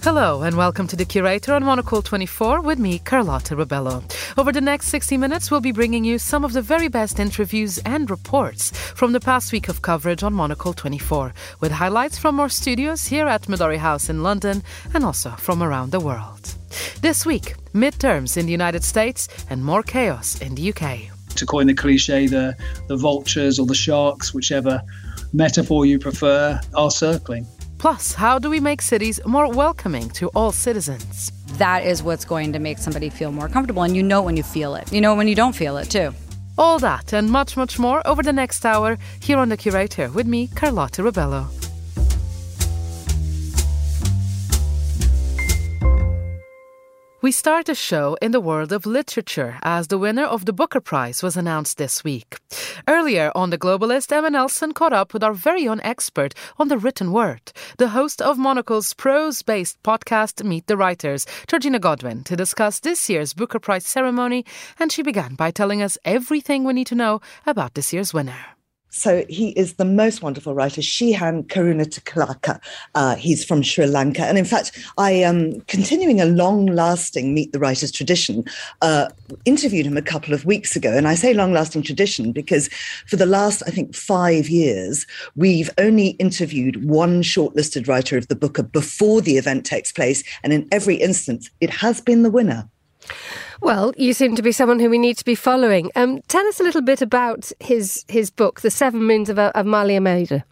Hello, and welcome to The Curator on Monocle 24 with me, Carlotta Rebello. Over the next 60 minutes, we'll be bringing you some of the very best interviews and reports from the past week of coverage on Monocle 24, with highlights from our studios here at Midori House in London and also from around the world. This week, midterms in the United States and more chaos in the UK. To coin the cliche, the, the vultures or the sharks, whichever metaphor you prefer, are circling. Plus, how do we make cities more welcoming to all citizens? That is what's going to make somebody feel more comfortable. And you know when you feel it. You know when you don't feel it, too. All that and much, much more over the next hour here on The Curator with me, Carlotta Rebello. We start a show in the world of literature as the winner of the Booker Prize was announced this week. Earlier on The Globalist, Emma Nelson caught up with our very own expert on the written word, the host of Monocle's prose based podcast Meet the Writers, Georgina Godwin, to discuss this year's Booker Prize ceremony, and she began by telling us everything we need to know about this year's winner. So he is the most wonderful writer, Shehan Karunatilaka. Uh, he's from Sri Lanka. And in fact, I am continuing a long lasting Meet the Writers tradition. Uh, interviewed him a couple of weeks ago. And I say long lasting tradition because for the last, I think, five years, we've only interviewed one shortlisted writer of the Booker before the event takes place. And in every instance, it has been the winner. Well, you seem to be someone who we need to be following. Um, tell us a little bit about his his book, The Seven Moons of, of Maali Almeida.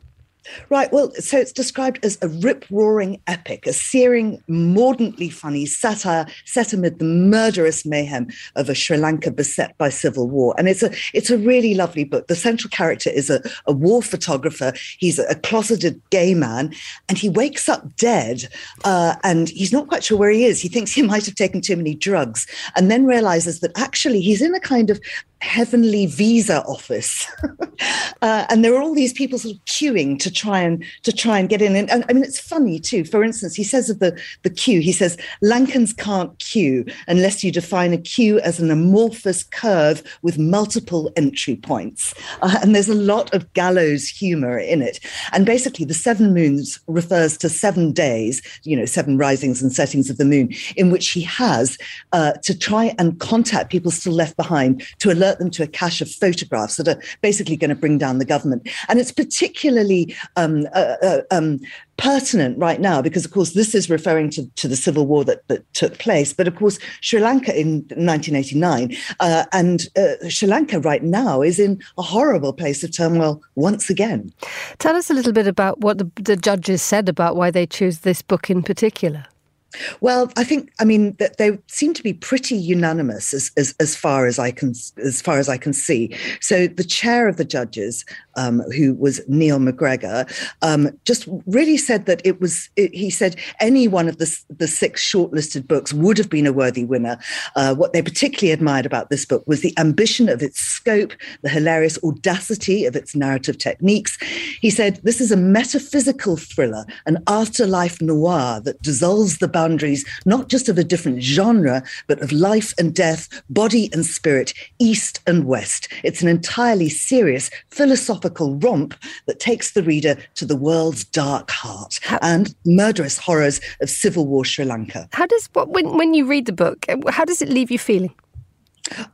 Right. Well, so it's described as a rip roaring epic, a searing, mordantly funny satire set amid the murderous mayhem of a Sri Lanka beset by civil war. And it's a it's a really lovely book. The central character is a, a war photographer. He's a closeted gay man, and he wakes up dead, uh, and he's not quite sure where he is. He thinks he might have taken too many drugs, and then realizes that actually he's in a kind of heavenly visa office. Uh, and there are all these people sort of queuing to try and to try and get in. And, and, i mean it's funny too. For instance he says of the the queue he says lankans can't queue unless you define a queue as an amorphous curve with multiple entry points. Uh, and there's a lot of gallows humor in it. And basically the seven moons refers to seven days you know seven risings and settings of the moon in which he has uh, to try and contact people still left behind to alert alert them to a cache of photographs that are basically going to bring down the government. And it's particularly um, uh, uh, um, pertinent right now because, of course, this is referring to, to the civil war that, that took place. But, of course, Sri Lanka in 1989 uh, and uh, Sri Lanka right now is in a horrible place of turmoil once again. Tell us a little bit about what the, the judges said about why they choose this book in particular. Well, I think I mean that they seem to be pretty unanimous as, as, as far as I can as far as I can see. So the chair of the judges, um, who was Neil MacGregor, um, just really said that it was. It, he said any one of the the six shortlisted books would have been a worthy winner. Uh, what they particularly admired about this book was the ambition of its scope, the hilarious audacity of its narrative techniques. He said this is a metaphysical thriller, an afterlife noir that dissolves the boundaries not just of a different genre, but of life and death, body and spirit, east and west. It's an entirely serious philosophical romp that takes the reader to the world's dark heart and murderous horrors of civil war Sri Lanka. How does when when you read the book, how does it leave you feeling?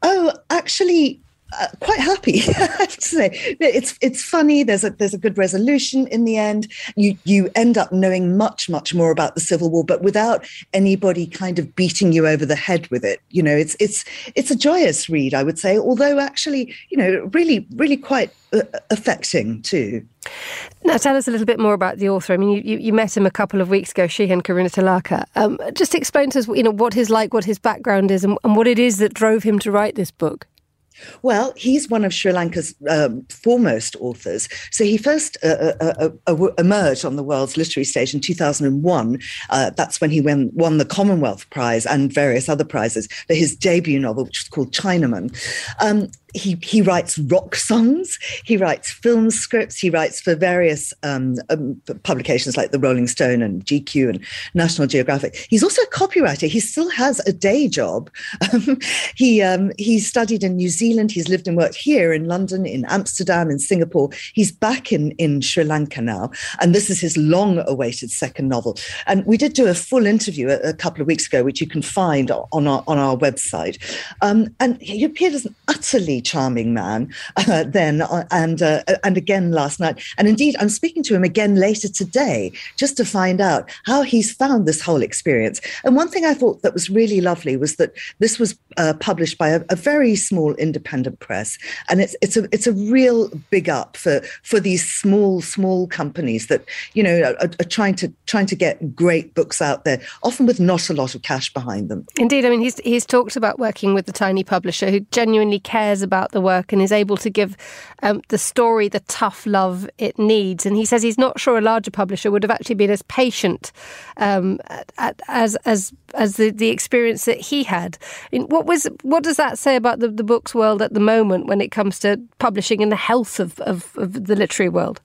Oh, actually, uh, quite happy. I have to say, it's it's funny. There's a there's a good resolution in the end. You you end up knowing much much more about the Civil War, but without anybody kind of beating you over the head with it. You know, it's it's it's a joyous read, I would say. Although actually, you know, really really quite uh, affecting too. Now, tell us a little bit more about the author. I mean, you, you, you met him a couple of weeks ago, Shehan Karunatilaka. Um, just explain to us, you know, what he's like, what his background is, and, and what it is that drove him to write this book. Well, he's one of Sri Lanka's um, foremost authors. So he first uh, uh, uh, uh emerged on the world's literary stage in 2001. Uh, that's when he won, won the Commonwealth Prize and various other prizes for his debut novel, which was called Chinaman. Um, he he writes rock songs, he writes film scripts, he writes for various um, um, publications like the Rolling Stone and GQ and National Geographic. He's also a copywriter. He still has a day job. Um, he um, he studied in New Zealand. He's lived and worked here in London, in Amsterdam, in Singapore. He's back in in Sri Lanka now, and this is his long-awaited second novel. And we did do a full interview a, a couple of weeks ago, which you can find on our on our website. Um, and he appeared as an utterly charming man uh, then uh, and uh, and again last night. And indeed, I'm speaking to him again later today just to find out how he's found this whole experience. And one thing I thought that was really lovely was that this was uh, published by a, a, very small independent press, and it's it's a it's a real big up for for these small small companies that you know are, are trying to trying to get great books out there, often with not a lot of cash behind them. Indeed, I mean he's he's talked about working with the tiny publisher who genuinely cares about the work and is able to give um, the story the tough love it needs. And he says he's not sure a larger publisher would have actually been as patient um, as as as the, the experience that he had. What was what does that say about the, the books world at the moment when it comes to publishing and the health of, of, of the literary world?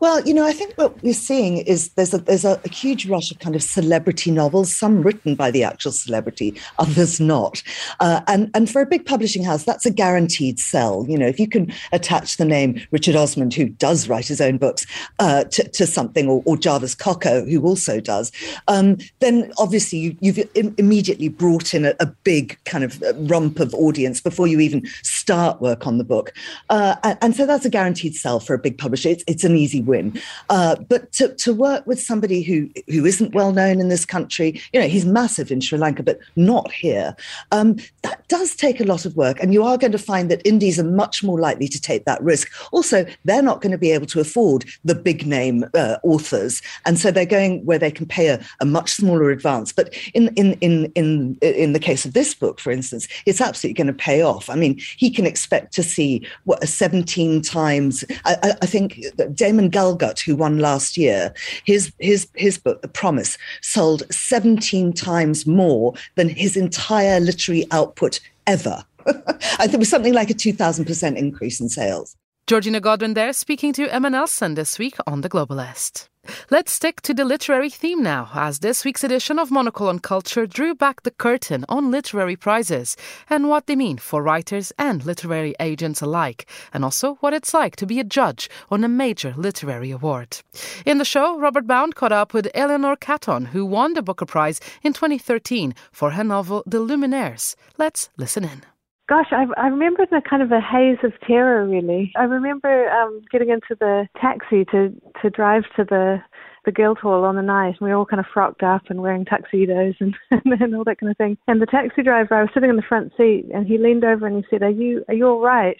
Well, you know, I think what we're seeing is there's a there's a, a, huge rush of kind of celebrity novels, some written by the actual celebrity, others not. Uh, and and for a big publishing house, that's a guaranteed sell. You know, if you can attach the name Richard Osman, who does write his own books, uh, to, to something, or, or Jarvis Cocker, who also does, um, then obviously you, have immediately brought in a, a, big kind of uh, rump of audience before you even start work on the book. Uh, and, so that's a guaranteed sell for a big publisher. It's, it's an easy win. Uh, but to, to work with somebody who who isn't well known in this country, you know, he's massive in Sri Lanka, but not here. Um, that does take a lot of work, and you are going to find that indies are much more likely to take that risk. Also, they're not going to be able to afford the big name uh, authors, and so they're going where they can pay a, a much smaller advance. But in in in in in the case of this book, for instance, it's absolutely going to pay off. I mean, he can expect to see what a 17 times. I, I think Damon Galgut, who won last year, his his his book, The Promise, sold 17 times more than his entire literary output ever. I think it was something like a 2,000% increase in sales. Georgina Godwin there speaking to Emma Nelson this week on The Globalist. Let's stick to the literary theme now, as this week's edition of Monocle on Culture drew back the curtain on literary prizes and what they mean for writers and literary agents alike, and also what it's like to be a judge on a major literary award. In the show, Robert Bound caught up with Eleanor Catton, who won the Booker Prize in 2013 for her novel The Luminaries. Let's listen in. Gosh, I, I remember the kind of a haze of terror. Really, I remember um, getting into the taxi to to drive to the the Guildhall on the night, and we were all kind of frocked up and wearing tuxedos and, and all that kind of thing. And the taxi driver, I was sitting in the front seat, and he leaned over and he said, "Are you are you all right?"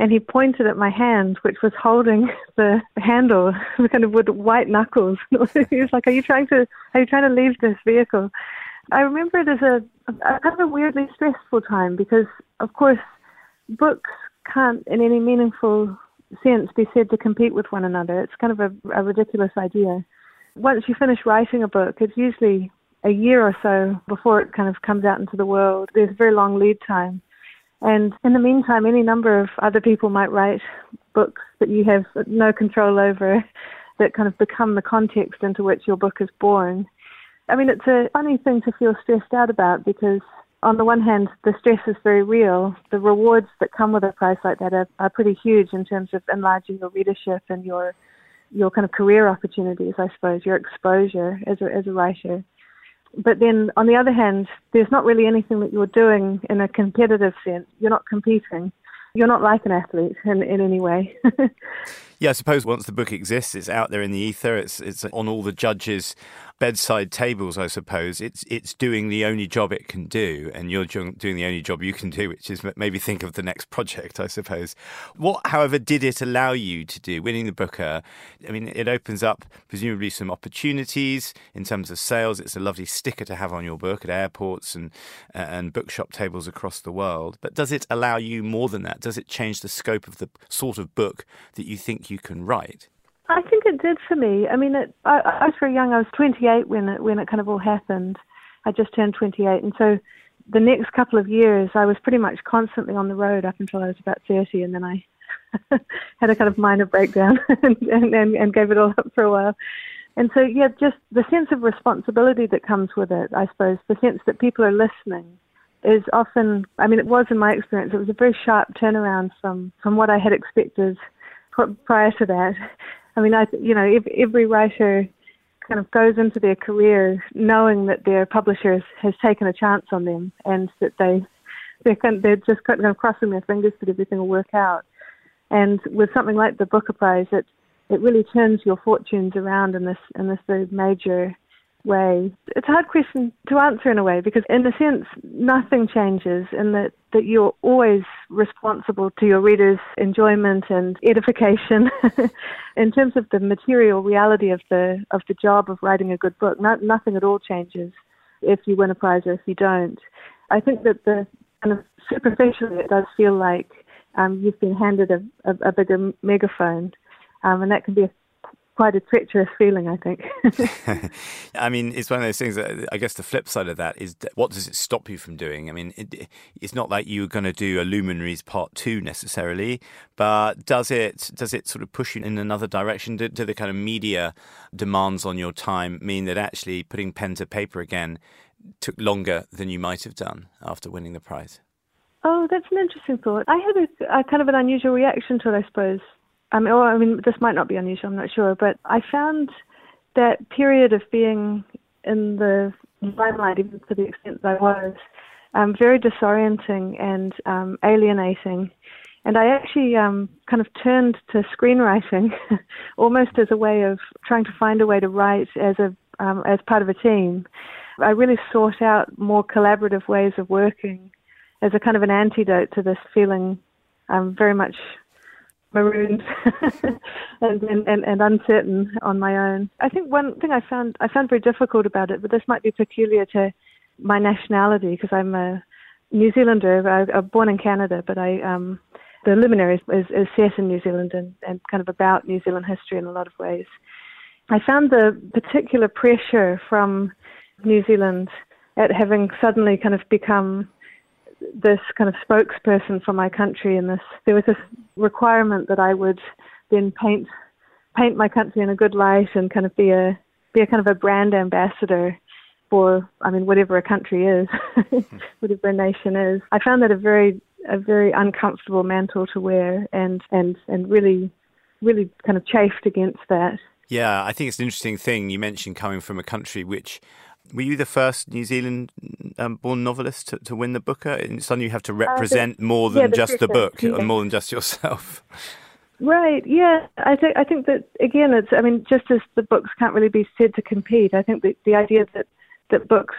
And he pointed at my hand, which was holding the handle, kind of with white knuckles. he was like, "Are you trying to are you trying to leave this vehicle?" I remember it as a, a kind of a weirdly stressful time because, of course, books can't, in any meaningful sense, be said to compete with one another. It's kind of a, a ridiculous idea. Once you finish writing a book, it's usually a year or so before it kind of comes out into the world. There's a very long lead time. And in the meantime, any number of other people might write books that you have no control over that kind of become the context into which your book is born. I mean, it's a funny thing to feel stressed out about because, on the one hand, the stress is very real. The rewards that come with a prize like that are, are pretty huge in terms of enlarging your readership and your your kind of career opportunities, I suppose, your exposure as a, as a writer. But then, on the other hand, there's not really anything that you're doing in a competitive sense. You're not competing. You're not like an athlete in, in any way. yeah, I suppose once the book exists, it's out there in the ether. It's it's on all the judges' bedside tables, I suppose. It's it's doing the only job it can do, and you're doing the only job you can do, which is maybe think of the next project, I suppose. What, however, did it allow you to do? Winning the Booker, I mean, it opens up presumably some opportunities in terms of sales. It's a lovely sticker to have on your book at airports and uh, and bookshop tables across the world. But does it allow you more than that? Does it change the scope of the sort of book that you think you can write? I think it did for me. I mean, it, I, I was very young. I was 28 when it when it kind of all happened. I just turned 28, and so the next couple of years, I was pretty much constantly on the road up until I was about 30, and then I had a kind of minor breakdown and, and, and gave it all up for a while. And so, yeah, just the sense of responsibility that comes with it, I suppose, the sense that people are listening is often, I mean, it was in my experience, it was a very sharp turnaround from, from what I had expected prior to that. I mean, I, you know, every writer kind of goes into their career knowing that their publisher has taken a chance on them and that they they're, kind they're just kind of crossing their fingers that everything will work out. And with something like the Booker Prize, it it really turns your fortunes around in this in this very major way. It's a hard question to answer in a way because, in a sense, nothing changes in that, that you're always responsible to your readers' enjoyment and edification. in terms of the material reality of the of the job of writing a good book, not, nothing at all changes if you win a prize or if you don't. I think that the kind of superficially, it does feel like um, you've been handed a, a, a bigger megaphone, um, and that can be a quite a treacherous feeling, I think. I mean, it's one of those things that I guess the flip side of that is what does it stop you from doing? I mean, it, it's not like you're going to do a Luminaries Part Two necessarily, but does it does it sort of push you in another direction? Do, do the kind of media demands on your time mean that actually putting pen to paper again took longer than you might have done after winning the prize? Oh, that's an interesting thought. I had a, a kind of an unusual reaction to it, I suppose. I mean, I mean, this might not be unusual. I'm not sure, but I found that period of being in the limelight, even to the extent that I was, um, very disorienting and um, alienating. And I actually um, kind of turned to screenwriting almost as a way of trying to find a way to write as a um, as part of a team. I really sought out more collaborative ways of working as a kind of an antidote to this feeling um, very much marooned and, and, and, uncertain on my own. I think one thing I found I found very difficult about it, but this might be peculiar to my nationality because I'm a New Zealander. I, am born in Canada, but I um, the Luminary is, is, set in New Zealand and, and kind of about New Zealand history in a lot of ways. I found the particular pressure from New Zealand at having suddenly kind of become this kind of spokesperson for my country and this there was this requirement that I would then paint paint my country in a good light and kind of be a be a kind of a brand ambassador for I mean whatever a country is whatever a nation is. I found that a very a very uncomfortable mantle to wear and and and really really kind of chafed against that. Yeah I think it's an interesting thing. You mentioned coming from a country which were you the first New Zealand um, born novelist to, to, win the Booker? And suddenly you have to uh, represent uh, the, more than yeah, the just the book, yeah. more than just yourself. Right. Yeah. I think I think that again, it's. I mean, just as the books can't really be said to compete, I think that the idea that that books,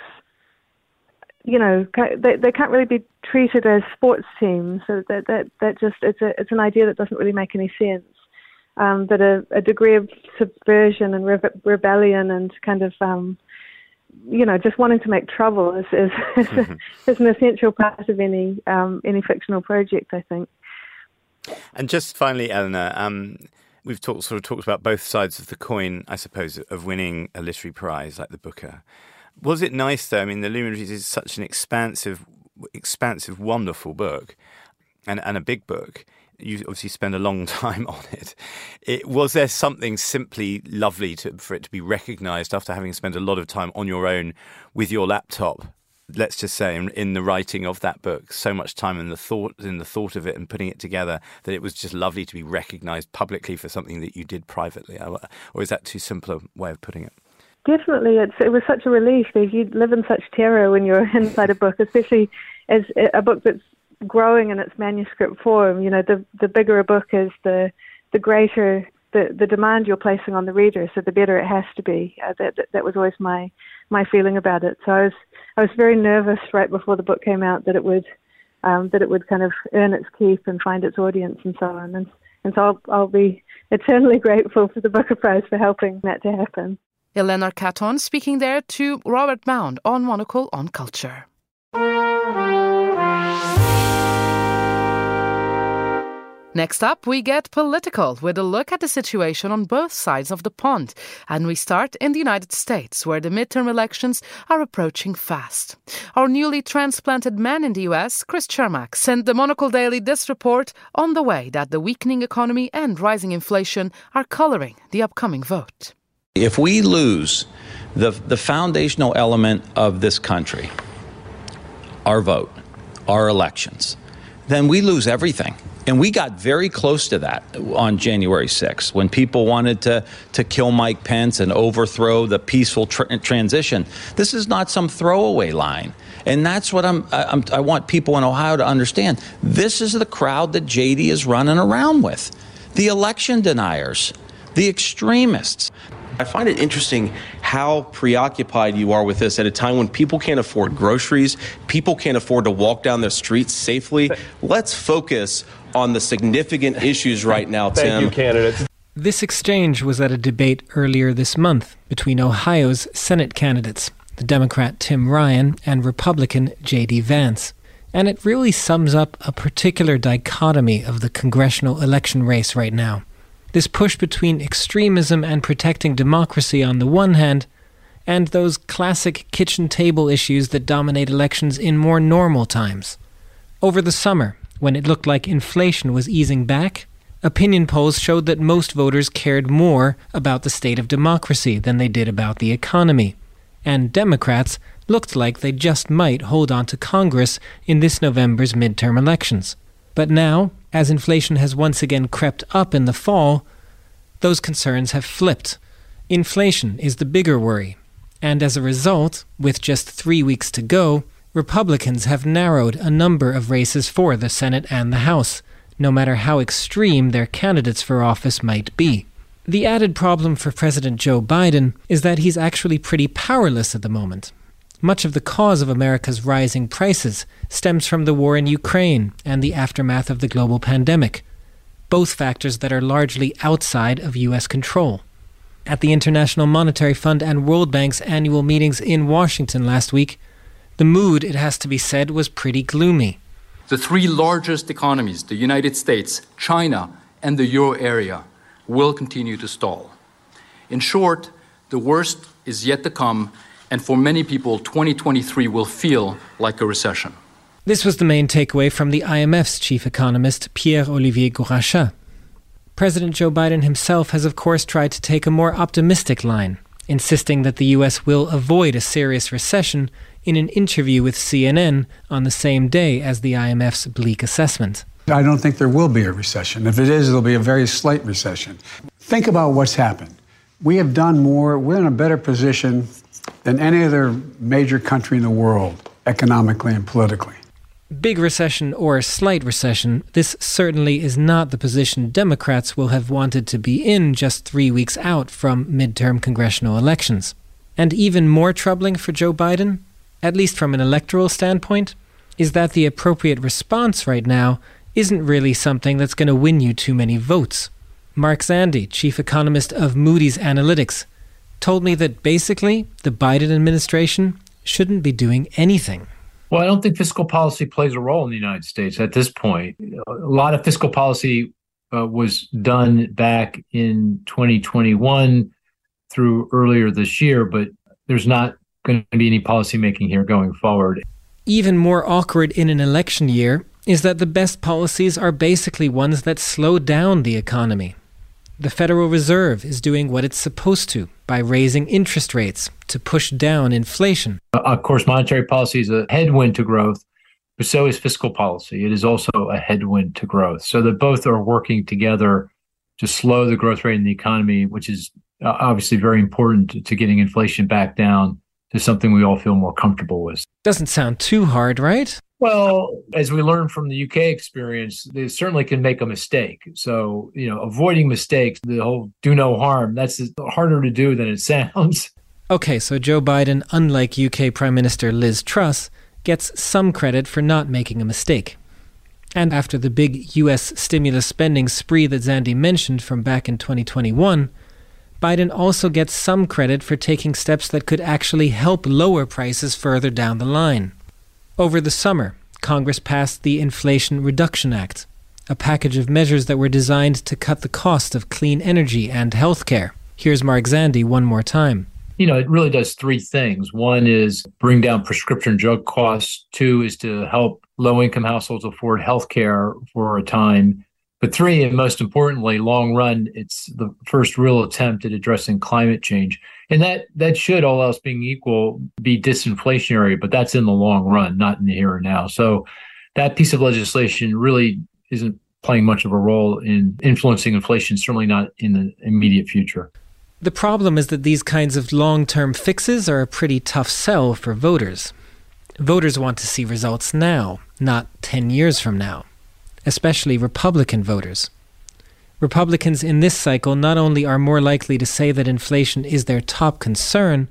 you know, they they can't really be treated as sports teams. So that that that just it's a it's an idea that doesn't really make any sense. Um, that a, a degree of subversion and re- rebellion and kind of um, you know, just wanting to make trouble is is, mm-hmm. is an essential part of any um, any fictional project, I think. And just finally, Eleanor, um, we've talked sort of talked about both sides of the coin, I suppose, of winning a literary prize like the Booker. Was it nice though? I mean, The Luminaries is such an expansive, expansive, wonderful book, and and a big book you obviously spend a long time on it. it was there something simply lovely to, for it to be recognised after having spent a lot of time on your own with your laptop? Let's just say in, in, the writing of that book, so much time in the thought in the thought of it and putting it together that it was just lovely to be recognised publicly for something that you did privately. Or is that too simple a way of putting it? Definitely, it's, it was such a relief. You live in such terror when you're inside a book, especially as a book that's growing in its manuscript form. You know, the the bigger a book is, the the greater the, the demand you're placing on the reader, so the better it has to be. Uh, that, that, that was always my my feeling about it. So I was I was very nervous right before the book came out that it would um, that it would kind of earn its keep and find its audience and so on. And and so I'll, I'll be eternally grateful for the Booker Prize for helping that to happen. Eleanor Catton speaking there to Robert Bound on Monocle on Culture. Next up, we get political with a look at the situation on both sides of the pond. And we start in the United States, where the midterm elections are approaching fast. Our newly transplanted man in the US, Chris Cermak, sent the Monocle Daily this report on the way that the weakening economy and rising inflation are coloring the upcoming vote. If we lose the, the foundational element of this country, our vote, our elections, then we lose everything. And we got very close to that on January 6th when people wanted to, to kill Mike Pence and overthrow the peaceful tr- transition. This is not some throwaway line. And that's what I'm, I'm, i want people in Ohio to understand. This is the crowd that JD is running around with the election deniers, the extremists. I find it interesting how preoccupied you are with this at a time when people can't afford groceries, people can't afford to walk down the streets safely. Let's focus on the significant issues right now, Thank Tim. you, candidates. This exchange was at a debate earlier this month between Ohio's Senate candidates, the Democrat Tim Ryan and Republican J.D. Vance. And it really sums up a particular dichotomy of the congressional election race right now. This push between extremism and protecting democracy on the one hand, and those classic kitchen table issues that dominate elections in more normal times. Over the summer, when it looked like inflation was easing back, opinion polls showed that most voters cared more about the state of democracy than they did about the economy. And Democrats looked like they just might hold on to Congress in this November's midterm elections. But now, as inflation has once again crept up in the fall, those concerns have flipped. Inflation is the bigger worry. And as a result, with just three weeks to go, Republicans have narrowed a number of races for the Senate and the House, no matter how extreme their candidates for office might be. The added problem for President Joe Biden is that he's actually pretty powerless at the moment. Much of the cause of America's rising prices stems from the war in Ukraine and the aftermath of the global pandemic, both factors that are largely outside of U.S. control. At the International Monetary Fund and World Bank's annual meetings in Washington last week, the mood, it has to be said, was pretty gloomy. The three largest economies, the United States, China, and the euro area, will continue to stall. In short, the worst is yet to come, and for many people, 2023 will feel like a recession. This was the main takeaway from the IMF's chief economist, Pierre Olivier Gourinchas. President Joe Biden himself has, of course, tried to take a more optimistic line, insisting that the U.S. will avoid a serious recession in an interview with CNN on the same day as the IMF's bleak assessment. I don't think there will be a recession. If it is, it'll be a very slight recession. Think about what's happened. We have done more, we're in a better position than any other major country in the world, economically and politically. Big recession or slight recession, this certainly is not the position Democrats will have wanted to be in just three weeks out from midterm congressional elections. And even more troubling for Joe Biden, at least from an electoral standpoint, is that the appropriate response right now isn't really something that's going to win you too many votes. Mark Zandi, chief economist of Moody's Analytics, told me that basically the Biden administration shouldn't be doing anything. Well, I don't think fiscal policy plays a role in the United States at this point. A lot of fiscal policy uh, was done back in 2021 through earlier this year, but there's not going to be any policy making here going forward. Even more awkward in an election year is that the best policies are basically ones that slow down the economy. The Federal Reserve is doing what it's supposed to by raising interest rates to push down inflation. Uh, of course, monetary policy is a headwind to growth, but so is fiscal policy. It is also a headwind to growth. So that both are working together to slow the growth rate in the economy, which is uh, obviously very important to getting inflation back down to something we all feel more comfortable with. Doesn't sound too hard, right? Well, as we learned from the UK experience, they certainly can make a mistake. So, you know, avoiding mistakes, the whole do no harm, that's harder to do than it sounds. Okay, so Joe Biden, unlike UK Prime Minister Liz Truss, gets some credit for not making a mistake. And after the big US stimulus spending spree that Zandi mentioned from back in 2021, Biden also gets some credit for taking steps that could actually help lower prices further down the line. Over the summer, Congress passed the Inflation Reduction Act, a package of measures that were designed to cut the cost of clean energy and healthcare. Here's Mark Zandi one more time. You know, it really does three things. One is bring down prescription drug costs. Two is to help low income households afford health care for a time. But three, and most importantly, long run, it's the first real attempt at addressing climate change. And that that should, all else being equal, be disinflationary, but that's in the long run, not in the here and now. So that piece of legislation really isn't playing much of a role in influencing inflation, certainly not in the immediate future. The problem is that these kinds of long term fixes are a pretty tough sell for voters. Voters want to see results now, not 10 years from now especially Republican voters. Republicans in this cycle not only are more likely to say that inflation is their top concern,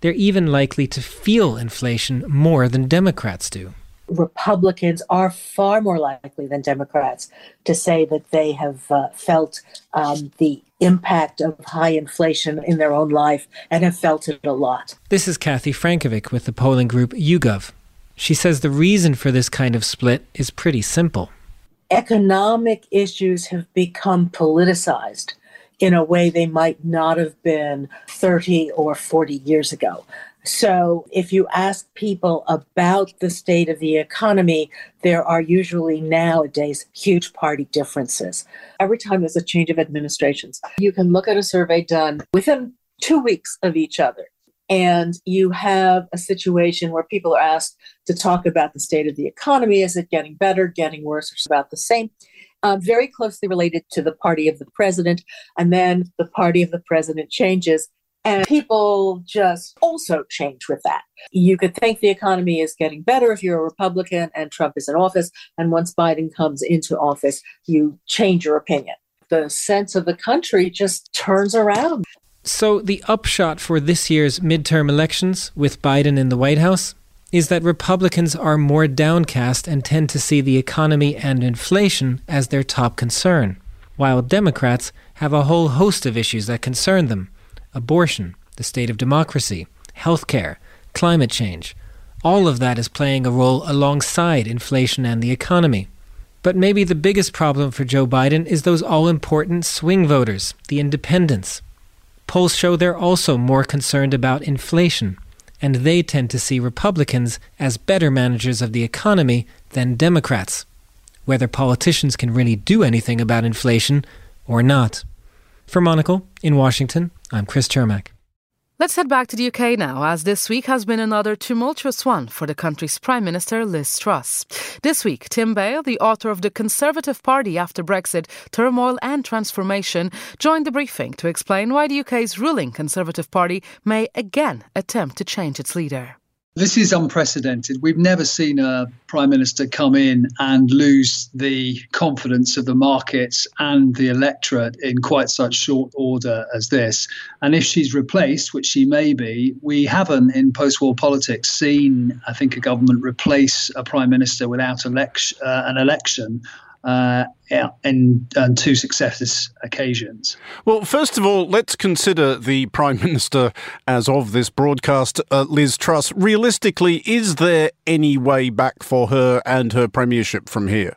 they're even likely to feel inflation more than Democrats do. Republicans are far more likely than Democrats to say that they have uh, felt um, the impact of high inflation in their own life and have felt it a lot. This is Kathy Frankovic with the polling group YouGov. She says the reason for this kind of split is pretty simple economic issues have become politicized in a way they might not have been 30 or 40 years ago. So, if you ask people about the state of the economy, there are usually nowadays huge party differences. Every time there's a change of administrations, you can look at a survey done within two weeks of each other and you have a situation where people are asked to talk about the state of the economy. Is it getting better, getting worse, or about the same? Uh, very closely related to the party of the president. And then the party of the president changes, and people just also change with that. You could think the economy is getting better if you're a Republican and Trump is in office. And once Biden comes into office, you change your opinion. The sense of the country just turns around. So, the upshot for this year's midterm elections, with Biden in the White House, is that Republicans are more downcast and tend to see the economy and inflation as their top concern, while Democrats have a whole host of issues that concern them abortion, the state of democracy, healthcare, climate change. All of that is playing a role alongside inflation and the economy. But maybe the biggest problem for Joe Biden is those all important swing voters, the independents, Polls show they're also more concerned about inflation, and they tend to see Republicans as better managers of the economy than Democrats, whether politicians can really do anything about inflation or not. For Monocle, in Washington, I'm Chris Cermak. Let's head back to the UK now, as this week has been another tumultuous one for the country's Prime Minister Liz Truss. This week, Tim Bale, the author of The Conservative Party After Brexit Turmoil and Transformation, joined the briefing to explain why the UK's ruling Conservative Party may again attempt to change its leader. This is unprecedented. We've never seen a prime minister come in and lose the confidence of the markets and the electorate in quite such short order as this. And if she's replaced, which she may be, we haven't in post war politics seen, I think, a government replace a prime minister without uh, an election uh, in on two successive occasions. Well, first of all, let's consider the Prime Minister as of this broadcast, uh, Liz Truss. Realistically, is there any way back for her and her premiership from here?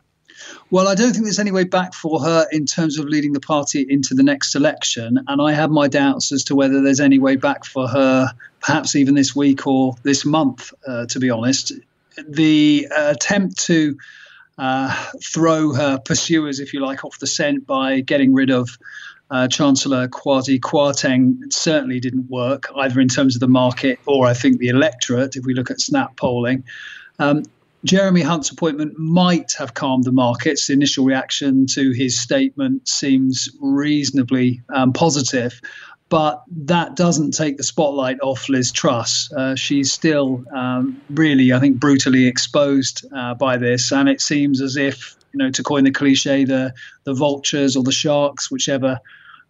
Well, I don't think there's any way back for her in terms of leading the party into the next election. And I have my doubts as to whether there's any way back for her, perhaps even this week or this month, uh, to be honest. The uh, attempt to uh, throw her pursuers, if you like, off the scent by getting rid of uh, Chancellor Kwasi Kwarteng it certainly didn't work, either in terms of the market or I think the electorate, if we look at snap polling. Um, Jeremy Hunt's appointment might have calmed the markets. The initial reaction to his statement seems reasonably um, positive but that doesn't take the spotlight off Liz Truss. Uh, she's still um, really, I think, brutally exposed uh, by this, and it seems as if, you know, to coin the cliche, the the vultures or the sharks, whichever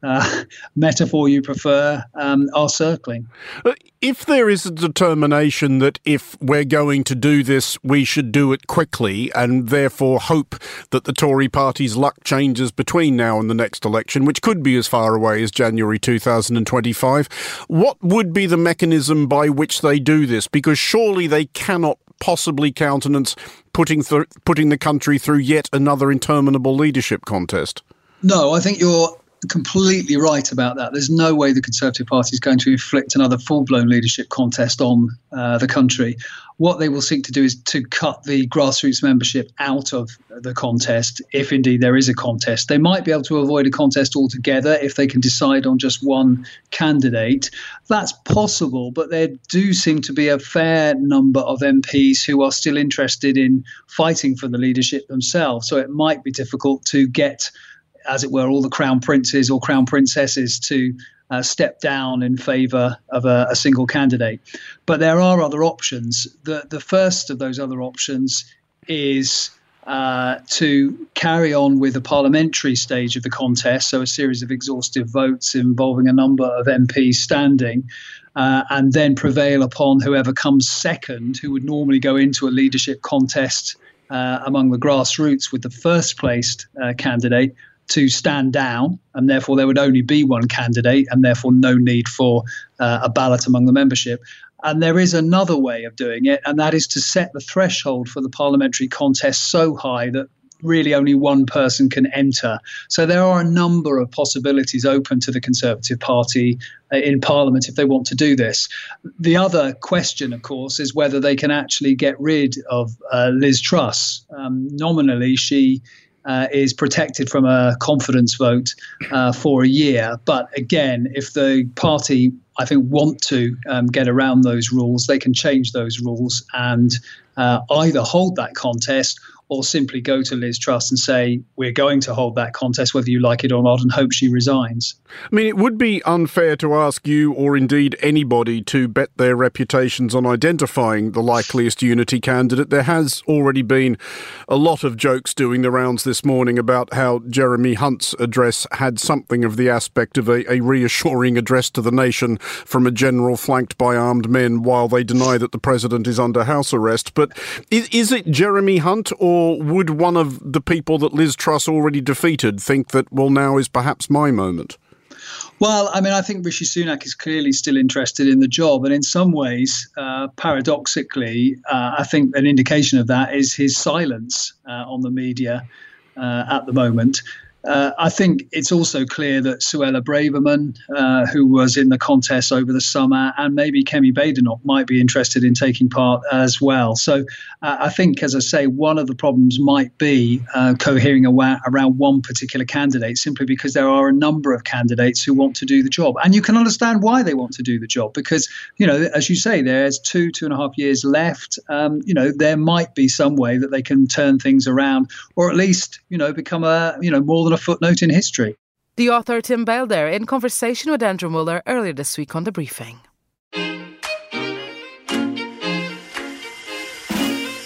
uh, metaphor you prefer, um, are circling. Uh, if there is a determination that if we're going to do this, we should do it quickly and therefore hope that the Tory party's luck changes between now and the next election, which could be as far away as January 2025, what would be the mechanism by which they do this? Because surely they cannot possibly countenance putting th- putting the country through yet another interminable leadership contest? No, I think you're completely right about that. There's no way the Conservative Party is going to inflict another full blown leadership contest on uh, the country. What they will seek to do is to cut the grassroots membership out of the contest, if indeed there is a contest. They might be able to avoid a contest altogether if they can decide on just one candidate. That's possible, but there do seem to be a fair number of MPs who are still interested in fighting for the leadership themselves. So it might be difficult to get as it were, all the crown princes or crown princesses to uh, step down in favour of a, a, single candidate. But there are other options. The, the first of those other options is uh, to carry on with the parliamentary stage of the contest, so a series of exhaustive votes involving a number of MPs standing. Uh, and then prevail upon whoever comes second, who would normally go into a leadership contest uh, among the grassroots with the first placed uh, candidate to stand down, and therefore there would only be one candidate, and therefore no need for uh, a ballot among the membership. And there is another way of doing it, and that is to set the threshold for the parliamentary contest so high that really only one person can enter. So there are a number of possibilities open to the Conservative Party uh, in Parliament if they want to do this. The other question, of course, is whether they can actually get rid of uh, Liz Truss. Um, nominally, she uh, is protected from a confidence vote uh, for a year. But again, if the party, I think, want to um, get around those rules, they can change those rules and uh, either hold that contest or simply go to Liz Truss and say, we're going to hold that contest whether you like it or not, and hope she resigns. I mean, it would be unfair to ask you, or indeed anybody, to bet their reputations on identifying the likeliest unity candidate. There has already been a lot of jokes doing the rounds this morning about how Jeremy Hunt's address had something of the aspect of a, a reassuring address to the nation from a general flanked by armed men while they deny that the president is under house arrest. But is, is it Jeremy Hunt or or would one of the people that Liz Truss already defeated think that, well, now is perhaps my moment? Well, I mean, I think Rishi Sunak is clearly still interested in the job. And in some ways, uh, paradoxically, uh, I think an indication of that is his silence uh, on the media uh, at the moment. Uh, I think it's also clear that Suella Braverman, uh, who was in the contest over the summer, and maybe Kemi Badenoch might be interested in taking part as well. So uh, I think, as I say, one of the problems might be uh, cohering around, one particular candidate simply because there are a number of candidates who want to do the job. And you can understand why they want to do the job because, you know, as you say, there's two, two and a half years left. Um, you know, there might be some way that they can turn things around or at least, you know, become a, you know, more than a footnote in history. The author Tim Bale there in conversation with Andrew Mueller earlier this week on the briefing.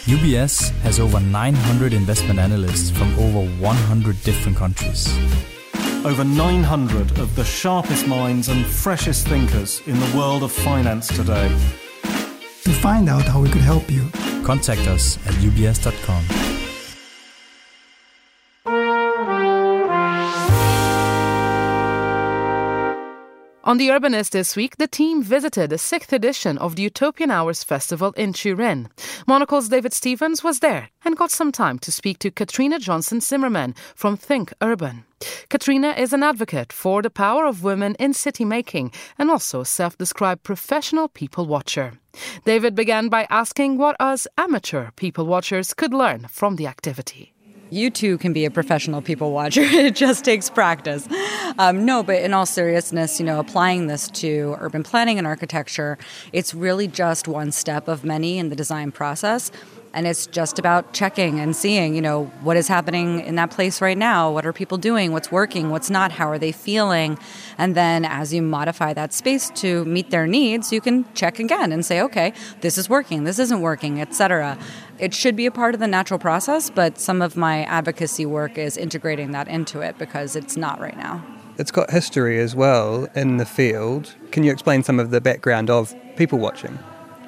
UBS has over 900 investment analysts from over 100 different countries. Over 900 of the sharpest minds and freshest thinkers in the world of finance today. To find out how we could help you, contact us at ubs.com. On The Urbanist this week, the team visited the sixth edition of the Utopian Hours Festival in Turin. Monocle's David Stevens was there and got some time to speak to Katrina Johnston Zimmerman from Think Urban. Katrina is an advocate for the power of women in city making and also a self described professional people watcher. David began by asking what us amateur people watchers could learn from the activity. You too can be a professional people watcher. it just takes practice. Um, no, but in all seriousness, you know, applying this to urban planning and architecture, it's really just one step of many in the design process and it's just about checking and seeing you know what is happening in that place right now? What are people doing? What's working? What's not? How are they feeling? And then as you modify that space to meet their needs you can check again and say okay this is working. This isn't working etc it should be a part of the natural process but some of my advocacy work is integrating that into it because it's not right now. It's got history as well in the field. Can you explain some of the background of people watching?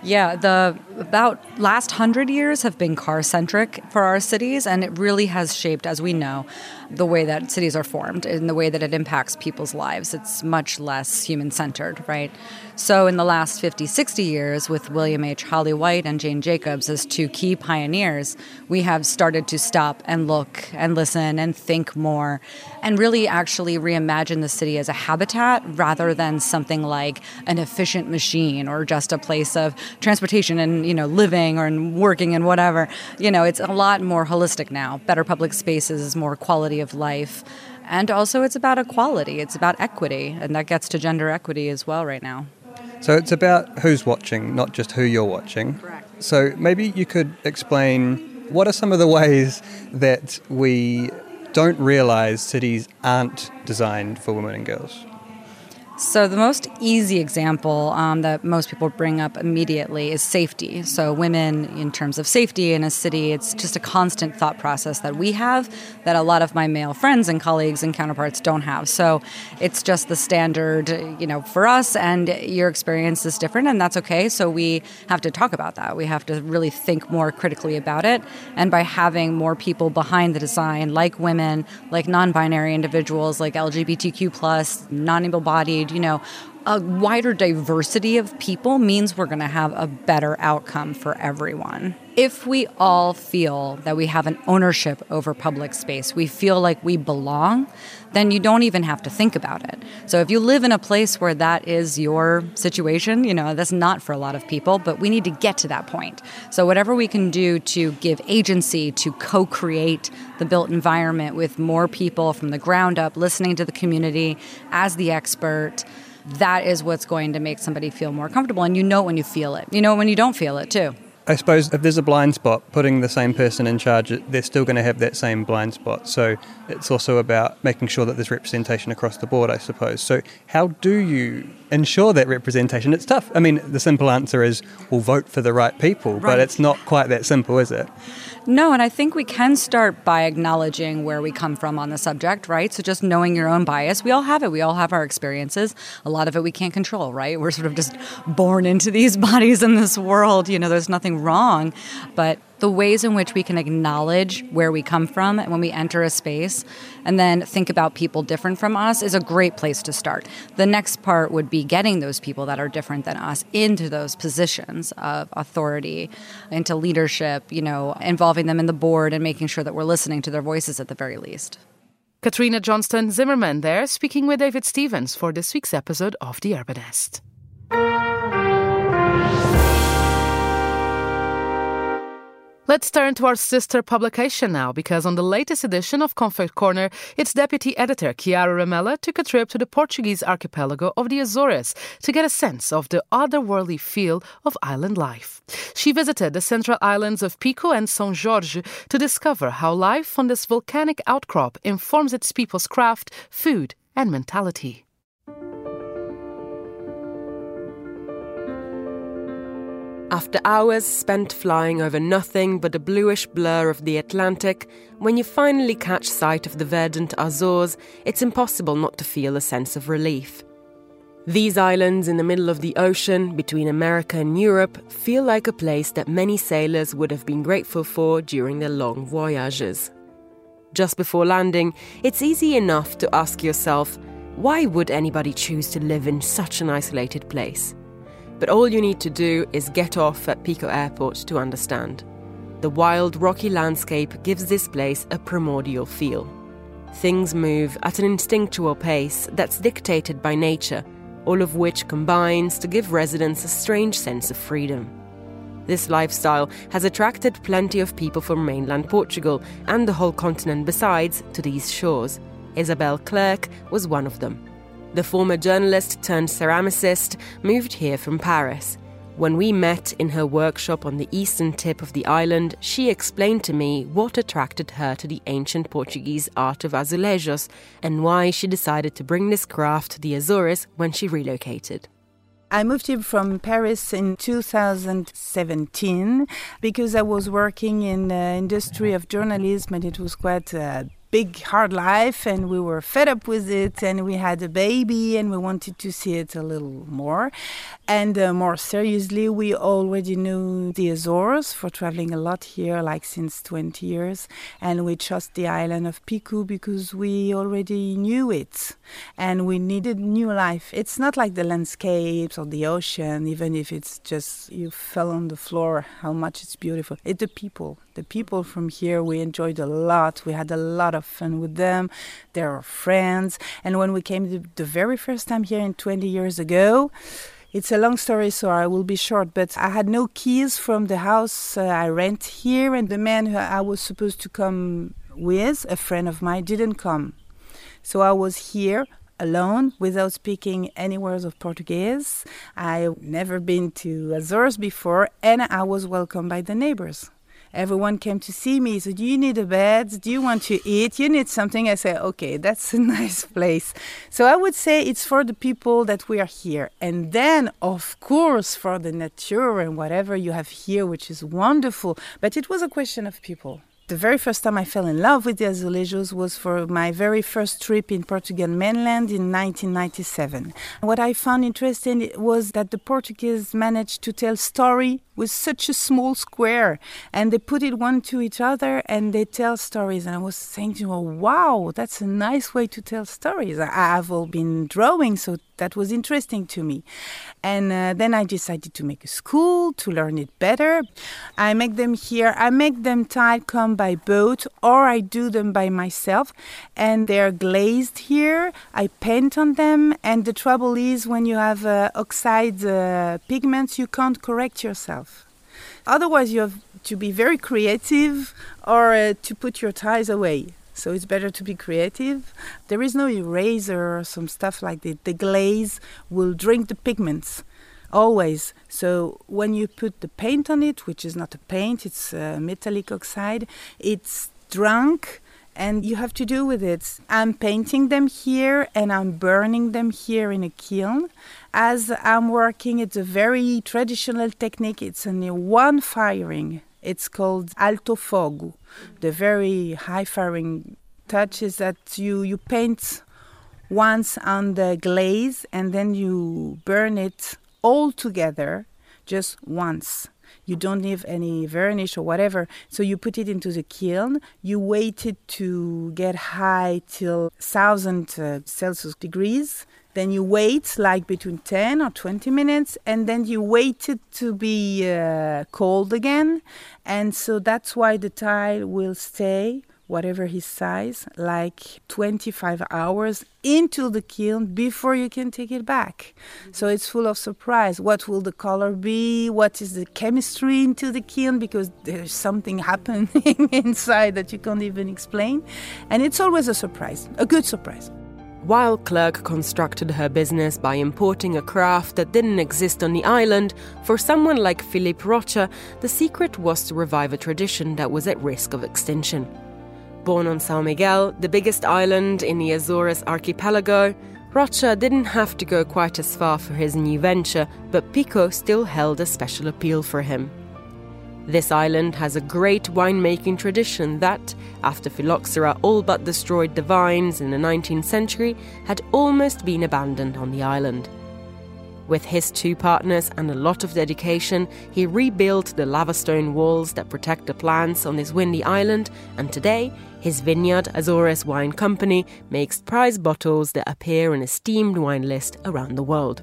Yeah, the about last hundred years have been car centric for our cities, and it really has shaped, as we know, the way that cities are formed and the way that it impacts people's lives. It's much less human centered, right? So, in the last 50, 60 years, with William H. Holly Whyte and Jane Jacobs as two key pioneers, we have started to stop and look and listen and think more and really actually reimagine the city as a habitat rather than something like an efficient machine or just a place of transportation and, you know, living or in working and whatever. You know, it's a lot more holistic now. Better public spaces, more quality of life. And also, it's about equality, it's about equity, and that gets to gender equity as well right now. So it's about who's watching, not just who you're watching. Correct. So maybe you could explain what are some of the ways that we don't realize cities aren't designed for women and girls? So, the most easy example um, that most people bring up immediately is safety. So, women, in terms of safety in a city, it's just a constant thought process that we have that a lot of my male friends and colleagues and counterparts don't have. So, it's just the standard, you know, for us, and your experience is different, and that's okay. So, we have to talk about that. We have to really think more critically about it. And by having more people behind the design, like women, like non binary individuals, like LGBTQ, non able bodied, you know, a wider diversity of people means we're going to have a better outcome for everyone. If we all feel that we have an ownership over public space, we feel like we belong, then you don't even have to think about it. So if you live in a place where that is your situation, you know, that's not for a lot of people, but we need to get to that point. So whatever we can do to give agency to co-create the built environment with more people from the ground up listening to the community as the expert that is what's going to make somebody feel more comfortable. And you know when you feel it. You know when you don't feel it too. I suppose if there's a blind spot, putting the same person in charge, they're still going to have that same blind spot. So it's also about making sure that there's representation across the board, I suppose. So, how do you ensure that representation? It's tough. I mean, the simple answer is we'll vote for the right people, right. but it's not quite that simple, is it? No, and I think we can start by acknowledging where we come from on the subject, right? So just knowing your own bias. We all have it. We all have our experiences. A lot of it we can't control, right? We're sort of just born into these bodies in this world. You know, there's nothing wrong. But the ways in which we can acknowledge where we come from when we enter a space and then think about people different from us is a great place to start. The next part would be getting those people that are different than us into those positions of authority, into leadership, you know, involving them in the board and making sure that we're listening to their voices at the very least. Katrina Johnston Zimmerman there speaking with David Stevens for this week's episode of The Urbanist. Let's turn to our sister publication now, because on the latest edition of Konfekt Korner, its deputy editor, Chiara Rimella, took a trip to the Portuguese archipelago of the Azores to get a sense of the otherworldly feel of island life. She visited the central islands of Pico and São Jorge to discover how life on this volcanic outcrop informs its people's craft, food, and mentality. After hours spent flying over nothing but a bluish blur of the Atlantic, when you finally catch sight of the verdant Azores, it's impossible not to feel a sense of relief. These islands in the middle of the ocean between America and Europe feel like a place that many sailors would have been grateful for during their long voyages. Just before landing, it's easy enough to ask yourself why would anybody choose to live in such an isolated place? But all you need to do is get off at Pico Airport to understand. The wild, rocky landscape gives this place a primordial feel. Things move at an instinctual pace that's dictated by nature, all of which combines to give residents a strange sense of freedom. This lifestyle has attracted plenty of people from mainland Portugal and the whole continent besides to these shores. Isabel Clerc was one of them. The former journalist turned ceramicist moved here from Paris. When we met in her workshop on the eastern tip of the island, she explained to me what attracted her to the ancient Portuguese art of azulejos and why she decided to bring this craft to the Azores when she relocated. I moved here from Paris in 2017 because I was working in the industry of journalism and it was quite a big hard life and we were fed up with it and we had a baby and we wanted to see it a little more. And uh, more seriously we already knew the azores for traveling a lot here like since 20 years. And we chose the island of pico because we already knew it. And we needed new life. It's not like the landscapes or the ocean even if it's just you fell on the floor how much it's beautiful. It's the people the people from here we enjoyed a lot. We had a lot of fun with them they're our friends. And when we came the, the very first time here in 20 years ago it's a long story so i will be short but i had no keys from the house uh, i rent here and the man who i was supposed to come with a friend of mine didn't come. So i was here alone without speaking any words of Portuguese. I've never been to Azores before, and I was welcomed by the neighbors everyone came to see me. So, do you need a bed? Do you want to eat? You need something? I say, okay, that's a nice place. So, I would say it's for the people that we are here. And then, of course, for the nature and whatever you have here, which is wonderful. But it was a question of people the very first time I fell in love with the azulejos was for my very first trip in Portugal mainland in 1997. What I found interesting was that the Portuguese managed to tell story with such a small square and they put it one to each other and they tell stories and i was her wow that's a nice way to tell stories I, have all been drawing so that was interesting to me. And uh, then i decided to make a school to learn it better. I make them here i make them tile come by boat or i do them by myself. And they're glazed here i paint on them. And the trouble is when you have uh, oxide uh, pigments you can't correct yourself. Otherwise, you have to be very creative or uh, to put your ties away. So it's better to be creative. There is no eraser or some stuff like that. The glaze will drink the pigments always. So when you put the paint on it, which is not a paint, it's a metallic oxide, it's drunk and you have to do with it. I'm painting them here and I'm burning them here in a kiln. As I'm working, it's a very traditional technique. It's only one firing. It's called alto fogo. The very high firing touches that you, you paint once on the glaze and then you burn it all together just once you don't need any varnish or whatever. So you put it into the kiln, you wait it to get high till 1000 uh, Celsius degrees. Then you wait like between 10 or 20 minutes, and then you wait it to be uh, cold again. And so that's why the tile will stay whatever his size, like 25 hours into the kiln before you can take it back. Mm-hmm. So it's full of surprise. What will the color be? What is the chemistry into the kiln? Because there's something happening inside that you can't even explain. And it's always a surprise, a good surprise. While Clark constructed her business by importing a craft that didn't exist on the island, for someone like Filipe Rocha, the secret was to revive a tradition that was at risk of extinction. Born on São Miguel, the biggest island in the Azores archipelago, Rocha didn't have to go quite as far for his new venture, but Pico still held a special appeal for him. This island has a great winemaking tradition that, after phylloxera all but destroyed the vines in the 19th century, had almost been abandoned on the island. With his two partners and a lot of dedication, he rebuilt the lava stone walls that protect the plants on this windy island, and today, his vineyard, Azores Wine Company, makes prize bottles that appear in a steamed wine list around the world.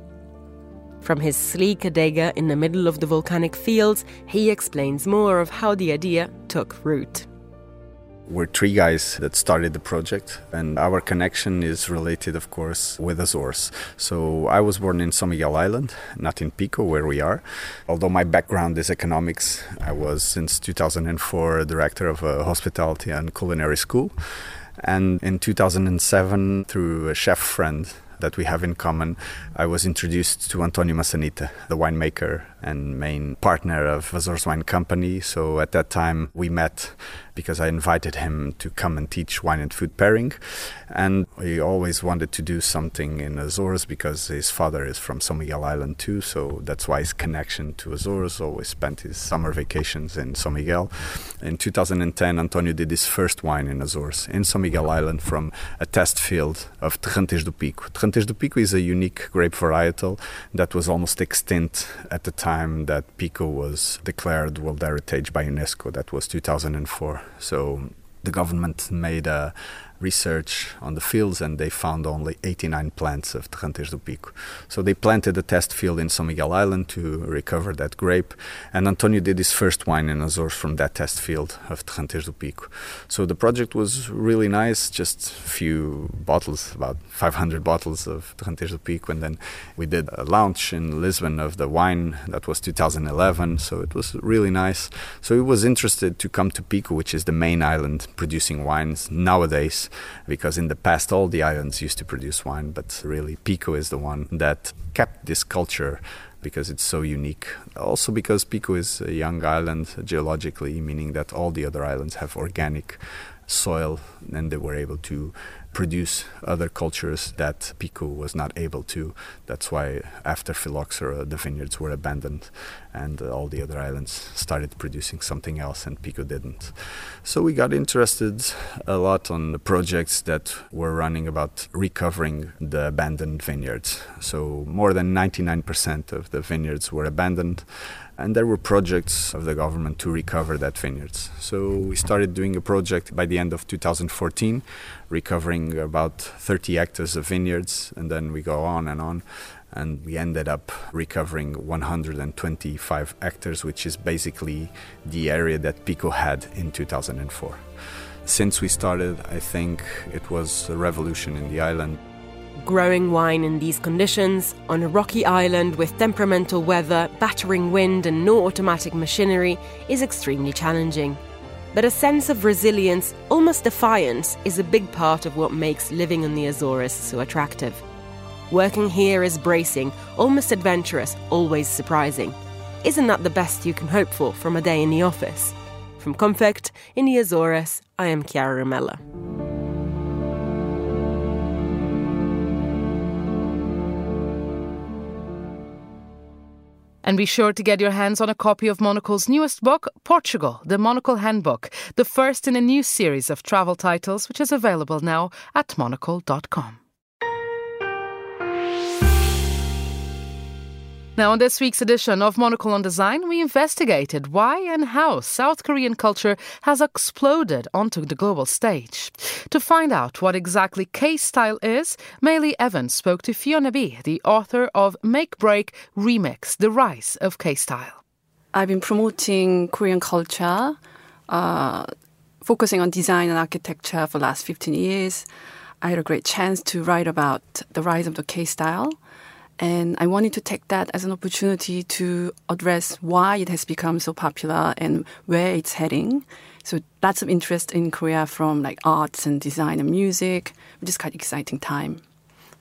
From his sleek adega in the middle of the volcanic fields, he explains more of how the idea took root. We're three guys that started the project, and our connection is related, of course, with Azores. So I was born in San Miguel Island, not in Pico, where we are. Although my background is economics, I was since 2004 director of a hospitality and culinary school. And in 2007, through a chef friend that we have in common, I was introduced to Antonio Maçanita, the winemaker and main partner of Azores Wine Company. So at that time we met because I invited him to come and teach wine and food pairing. And he always wanted to do something in Azores because his father is from San Miguel Island too. So that's why his connection to Azores always spent his summer vacations in San Miguel. In 2010, Antonio did his first wine in Azores, in San Miguel Island, from a test field of Terrantez do Pico. Terrantez do Pico is a unique grape varietal that was almost extinct at the time that Pico was declared World Heritage by UNESCO. That was 2004. So the government made a research on the fields and they found only 89 plants of Terrantez do Pico. So they planted a test field in San Miguel Island to recover that grape and Antonio did his first wine in Azores from that test field of Terrantez do Pico. So the project was really nice, just a few bottles, about 500 bottles of Terrantez do Pico and then we did a launch in Lisbon of the wine, that was 2011, so it was really nice. So he was interested to come to Pico, which is the main island producing wines nowadays because in the past all the islands used to produce wine, but really Pico is the one that kept this culture because it's so unique. Also because Pico is a young island geologically, meaning that all the other islands have organic soil and they were able to produce other cultures that Pico was not able to. That's why after Phylloxera the vineyards were abandoned and uh, all the other islands started producing something else and Pico didn't. So we got interested a lot on the projects that were running about recovering the abandoned vineyards. So more than 99% of the vineyards were abandoned and there were projects of the government to recover that vineyards. So we started doing a project by the end of 2014, recovering about 30 hectares of vineyards, and then we go on and on. And we ended up recovering 125 hectares, which is basically the area that Pico had in 2004. Since we started, I think it was a revolution in the island growing wine in these conditions, on a rocky island with temperamental weather, battering wind, and no automatic machinery, is extremely challenging. But a sense of resilience, almost defiance, is a big part of what makes living in the Azores so attractive. Working here is bracing, almost adventurous, always surprising. Isn't that the best you can hope for from a day in the office? From Konfekt in the Azores, I am Chiara Rimella. And be sure to get your hands on a copy of Monocle's newest book, Portugal, the Monocle Handbook, the first in a new series of travel titles, which is available now at monocle.com. Now, on this week's edition of Monocle on Design, we investigated why and how South Korean culture has exploded onto the global stage. To find out what exactly K style is, Maylee Evans spoke to Fiona Bae, the author of Make Break Remix The Rise of K style. I've been promoting Korean culture, uh, focusing on design and architecture for the last 15 years. I had a great chance to write about the rise of the K style. And I wanted to take that as an opportunity to address why it has become so popular and where it's heading. So lots of interest in Korea from like arts and design and music, which is quite exciting time.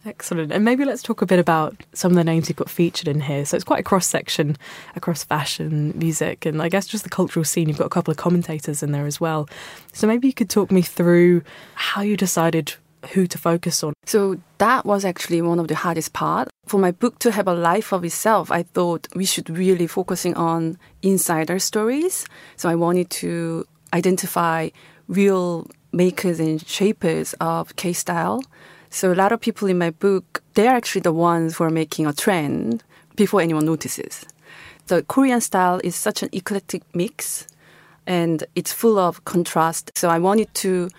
Excellent. And maybe let's talk a bit about some of the names you've got featured in here. So it's quite a cross section across fashion, music, and I guess just the cultural scene. You've got a couple of commentators in there as well. So maybe you could talk me through how you decided who to focus on. So that was actually one of the hardest part. For my book to have a life of itself, I thought we should really focusing on insider stories. So I wanted to identify real makers and shapers of K style. So a lot of people in my book, they're actually the ones who are making a trend before anyone notices. The Korean style is such an eclectic mix and it's full of contrast. So I wanted to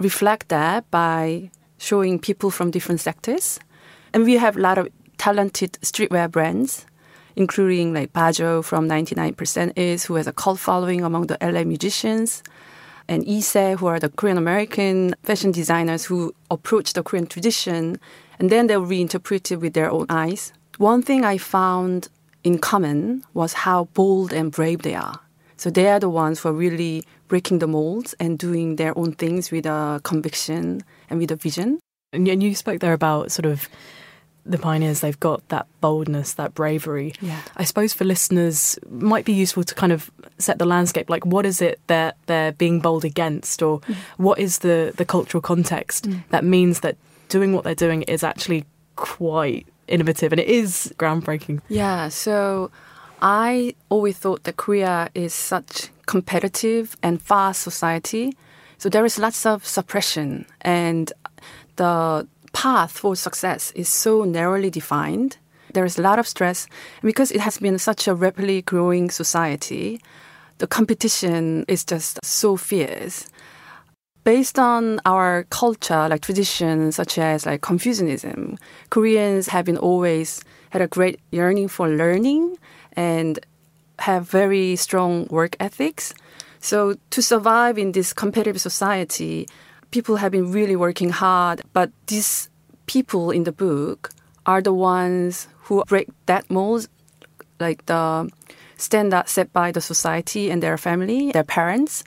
reflect that by showing people from different sectors. And we have a lot of talented streetwear brands, including like Bajo from 99% is, who has a cult following among the LA musicians, and IISE, who are the Korean American fashion designers who approach the Korean tradition, and then they'll reinterpret it with their own eyes. One thing I found in common was how bold and brave they are. So they are the ones who are really breaking the molds and doing their own things with a conviction and with a vision. And you spoke there about sort of the pioneers, they've got that boldness, that bravery. Yeah. I suppose for listeners, might be useful to kind of set the landscape. Like, what is it that they're being bold against, or Mm. what is the the cultural context Mm. that means that doing what they're doing is actually quite innovative and it is groundbreaking. Yeah, so I always thought that Korea is such competitive and fast society. So there is lots of suppression and the path for success is so narrowly defined. There is a lot of stress because it has been such a rapidly growing society. The competition is just so fierce based on our culture, like traditions such as like Confucianism, Koreans have been always had a great yearning for learning and have very strong work ethics. So to survive in this competitive society, people have been really working hard. But these people in the book are the ones who break that mold, like the standard set by the society and their family, their parents.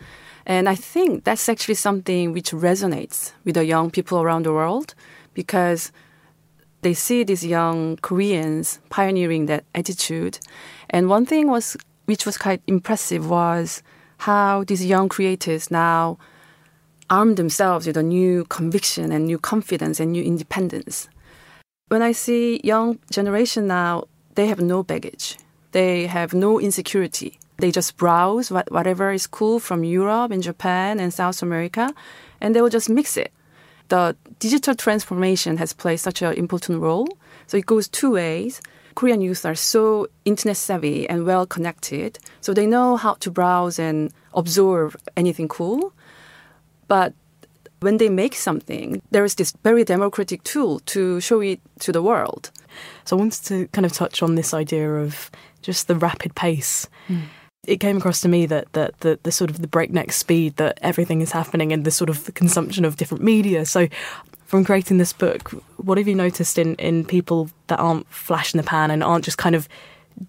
And I think that's actually something which resonates with the young people around the world because they see these young Koreans pioneering that attitude. And one thing was which was quite impressive was how these young creators now arm themselves with a new conviction and new confidence and new independence. When I see young generation now, they have no baggage. They have no insecurity. They just browse whatever is cool from Europe and Japan and South America, and they will just mix it. The digital transformation has played such an important role. So it goes two ways. Korean youth are so internet savvy and well connected, so they know how to browse and absorb anything cool. But when they make something, there is this very democratic tool to show it to the world. So I wanted to kind of touch on this idea of just the rapid pace. Mm. It came across to me that, that the, the sort of the breakneck speed that everything is happening and the sort of the consumption of different media. So from creating this book, what have you noticed in, in people that aren't flash in the pan and aren't just kind of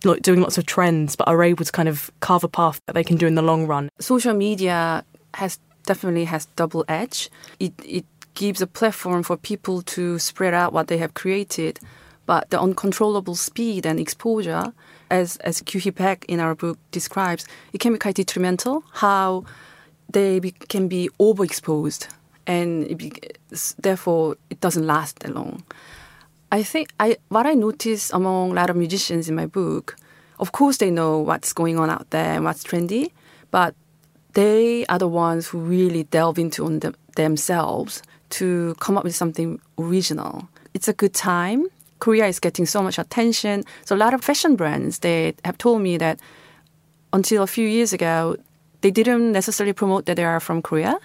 doing lots of trends, but are able to kind of carve a path that they can do in the long run? Social media has definitely has double edge. It it gives a platform for people to spread out what they have created, but the uncontrollable speed and exposure, as as Kyu Hee Paek in our book describes, it can be quite detrimental. How they be, can be overexposed, and it be, therefore it doesn't last that long. I think I what I notice among a lot of musicians in my book, of course they know what's going on out there and what's trendy, but they are the ones who really delve into on them, themselves to come up with something original. It's a good time. Korea is getting so much attention. So a lot of fashion brands they have told me that until a few years ago, they didn't necessarily promote that they are from Korea,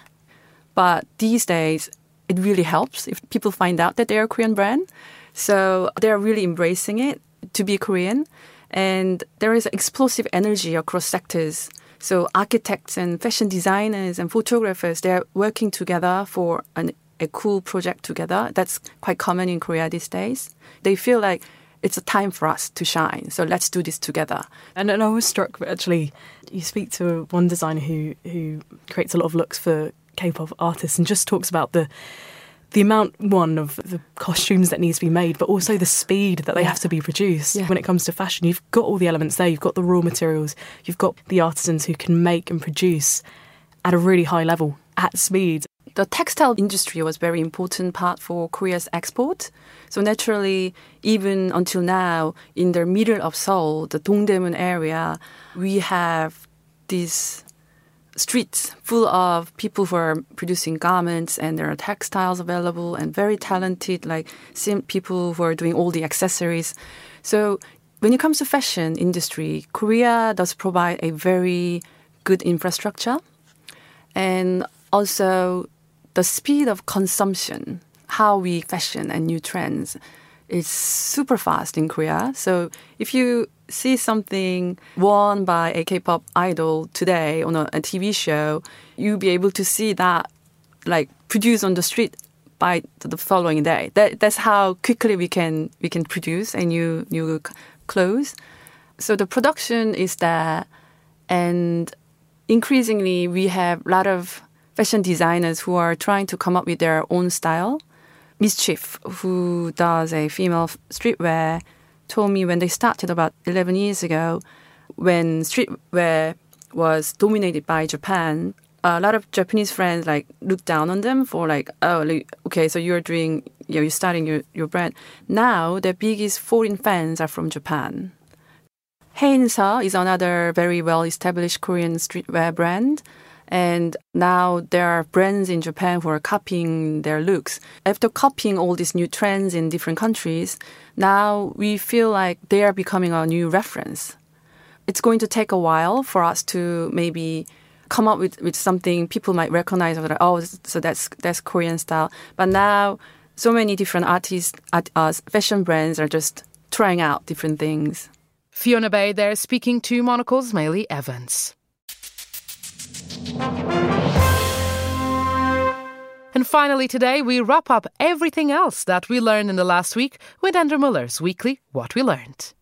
but these days it really helps if people find out that they are a Korean brand. So they're really embracing it to be Korean, and there is explosive energy across sectors. So architects and fashion designers and photographers, they're working together for an, a cool project together. That's quite common in Korea these days. They feel like it's a time for us to shine. So let's do this together. And, and I was struck actually. You speak to one designer who who creates a lot of looks for K-pop artists and just talks about the the amount one of the costumes that needs to be made, but also the speed that they Yeah. have to be produced. Yeah. When it comes to fashion, you've got all the elements there. You've got the raw materials. You've got the artisans who can make and produce at a really high level at speed. The textile industry was very important part for Korea's export. So naturally, even until now, in the middle of Seoul, the Dongdaemun area, we have these streets full of people who are producing garments and there are textiles available and very talented like people who are doing all the accessories so when it comes to fashion industry korea does provide a very good infrastructure and also the speed of consumption how we fashion and new trends is super fast in korea so if you see something worn by a K-pop idol today on a, a TV show, you'll be able to see that like produced on the street by the following day. That, that's how quickly we can we can produce a new new clothes. So the production is there, and increasingly we have a lot of fashion designers who are trying to come up with their own style. Mischief, who does a female streetwear, told me when they started about 11 years ago, when streetwear was dominated by Japan, a lot of Japanese friends like looked down on them for like, oh, okay, so you're doing, you know, you're starting your, your brand. Now, the biggest foreign fans are from Japan. Haeinsa is another very well established Korean streetwear brand. And now there are brands in Japan who are copying their looks. After copying all these new trends in different countries, now we feel like they are becoming a new reference. It's going to take a while for us to maybe come up with, with something people might recognize like, oh so that's that's Korean style. But now so many different artists, art, uh, fashion brands are just trying out different things. Fiona Bae there speaking to Monocle's Maylie Evans. And finally, today we wrap up everything else that we learned in the last week with Andrew Mueller's weekly What We Learned.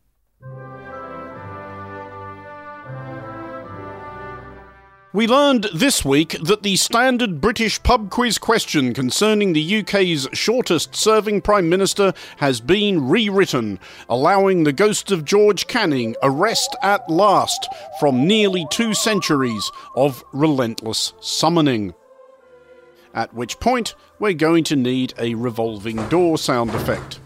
We learned this week that the standard British pub quiz question concerning the UK's shortest serving Prime Minister has been rewritten, allowing the ghost of George Canning a rest at last from nearly two centuries of relentless summoning. At which point, we're going to need a revolving door sound effect.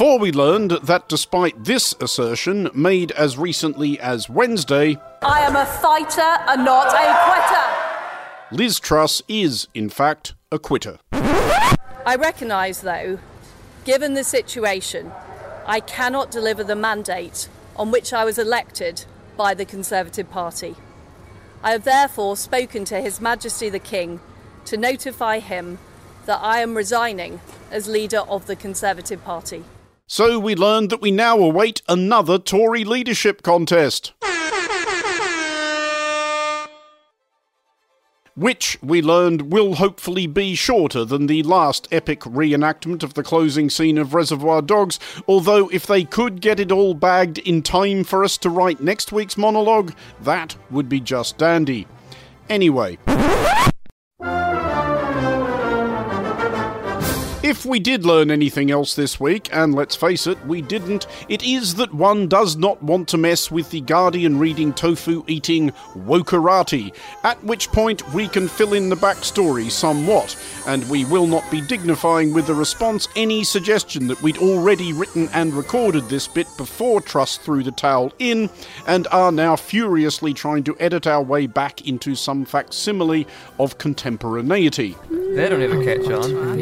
For we learned that despite this assertion, made as recently as Wednesday, I am a fighter and not a quitter. Liz Truss is, in fact, a quitter. I recognise, though, given the situation, I cannot deliver the mandate on which I was elected by the Conservative Party. I have therefore spoken to His Majesty the King to notify him that I am resigning as leader of the Conservative Party. So we learned that we now await another Tory leadership contest. Which, we learned, will hopefully be shorter than the last epic reenactment of the closing scene of Reservoir Dogs, although if they could get it all bagged in time for us to write next week's monologue, that would be just dandy. Anyway. If we did learn anything else this week, and let's face it, we didn't, it is that one does not want to mess with the Guardian reading tofu eating wokerati, at which point we can fill in the backstory somewhat, and we will not be dignifying with the response any suggestion that we'd already written and recorded this bit before Truss threw the towel in, and are now furiously trying to edit our way back into some facsimile of contemporaneity. They don't ever catch on.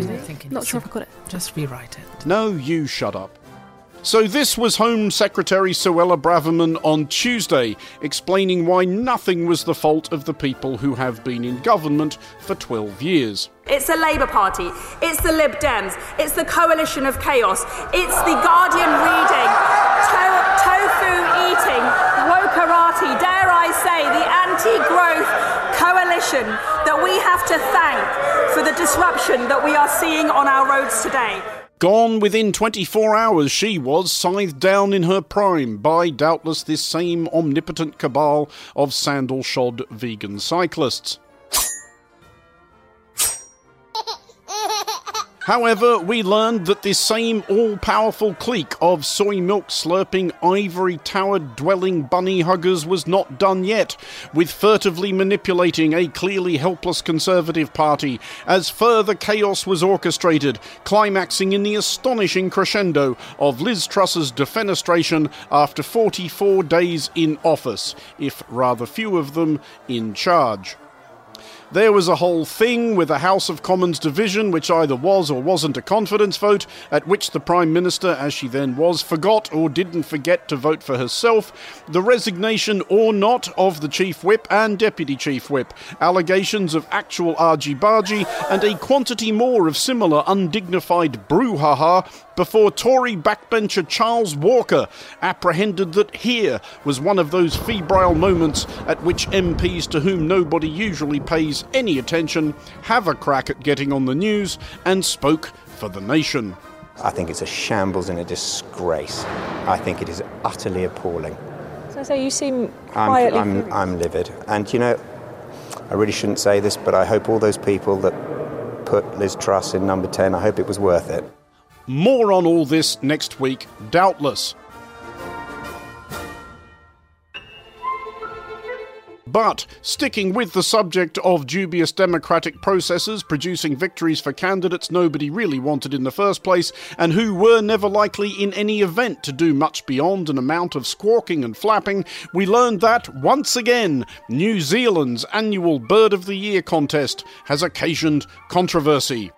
Not sure if I got it. Just rewrite it. No, you shut up. So, this was Home Secretary Suella Braverman on Tuesday, explaining why nothing was the fault of the people who have been in government for 12 years. It's the Labour Party, it's the Lib Dems, it's the coalition of chaos, it's the Guardian reading, to- tofu eating, wokerati, dare I say, the anti growth that we have to thank for the disruption that we are seeing on our roads today. Gone within 24 hours, she was scythed down in her prime by doubtless this same omnipotent cabal of sandal shod vegan cyclists. However, we learned that this same all powerful clique of soy milk slurping, ivory tower dwelling bunny huggers was not done yet, with furtively manipulating a clearly helpless Conservative Party as further chaos was orchestrated, climaxing in the astonishing crescendo of Liz Truss's defenestration after 44 days in office, if rather few of them in charge. There was a whole thing with a House of Commons division, which either was or wasn't a confidence vote, at which the Prime Minister, as she then was, forgot or didn't forget to vote for herself, the resignation or not of the Chief Whip and Deputy Chief Whip, allegations of actual argy bargy, and a quantity more of similar undignified brouhaha before Tory backbencher Charles Walker apprehended that here was one of those febrile moments at which MPs to whom nobody usually pays any attention have a crack at getting on the news and spoke for the nation. I think it's a shambles and a disgrace. I think it is utterly appalling. So, so you seem I'm, quietly. I'm, I'm livid. And you know, I really shouldn't say this, but I hope all those people that put Liz Truss in number 10, I hope it was worth it. More on all this next week, doubtless. But sticking with the subject of dubious democratic processes producing victories for candidates nobody really wanted in the first place, and who were never likely in any event to do much beyond an amount of squawking and flapping, we learned that, once again, New Zealand's annual Bird of the Year contest has occasioned controversy.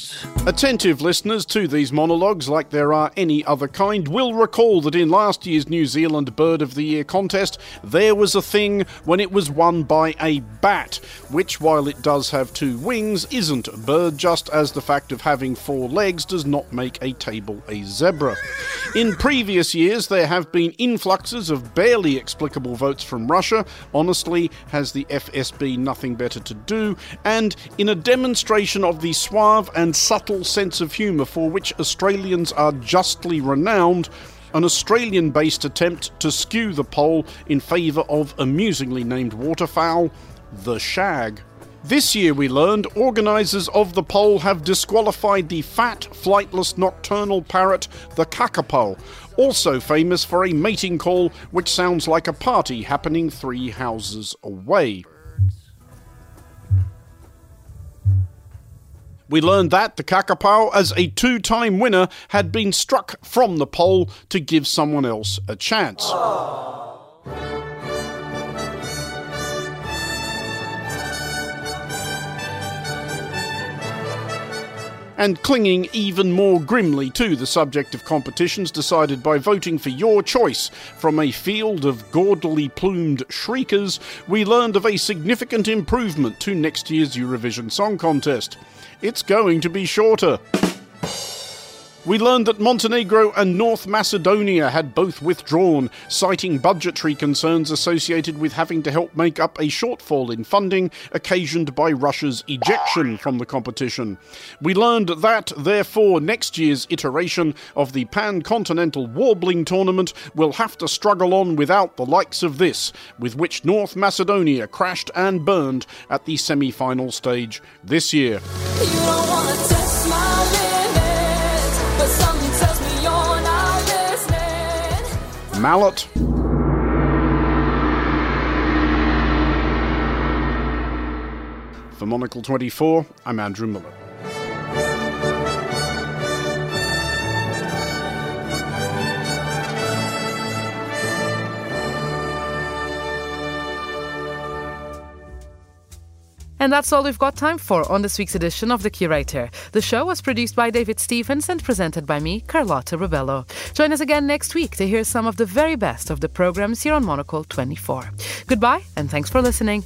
Birds. Attentive listeners to these monologues, like there are any other kind, will recall that in last year's New Zealand Bird of the Year contest, there was a thing when it was won by a bat, which, while it does have two wings, isn't a bird, just as the fact of having four legs does not make a table a zebra. In previous years, there have been influxes of barely explicable votes from Russia. Honestly, has the FSB nothing better to do? And in a demonstration of the suave and subtle sense of humour for which Australians are justly renowned, an Australian based attempt to skew the poll in favour of amusingly named waterfowl, the shag. This year, we learned organisers of the poll have disqualified the fat, flightless nocturnal parrot, the kakapo, also famous for a mating call which sounds like a party happening three houses away. We learned that the Kakapo, as a two time winner, had been struck from the poll to give someone else a chance. and clinging even more grimly to the subject of competitions decided by voting for your choice from a field of gaudily plumed shriekers, we learned of a significant improvement to next year's Eurovision Song Contest. It's going to be shorter. We learned that Montenegro and North Macedonia had both withdrawn, citing budgetary concerns associated with having to help make up a shortfall in funding occasioned by Russia's ejection from the competition. We learned that, therefore, next year's iteration of the Pan Continental Warbling Tournament will have to struggle on without the likes of this, with which North Macedonia crashed and burned at the semi final stage this year. Mallet. For Monocle 24, I'm Andrew Mueller. And that's all we've got time for on this week's edition of The Curator. The show was produced by David Stevens and presented by me, Carlotta Ribello. Join us again next week to hear some of the very best of the programs here on Monocle 24. Goodbye, and thanks for listening.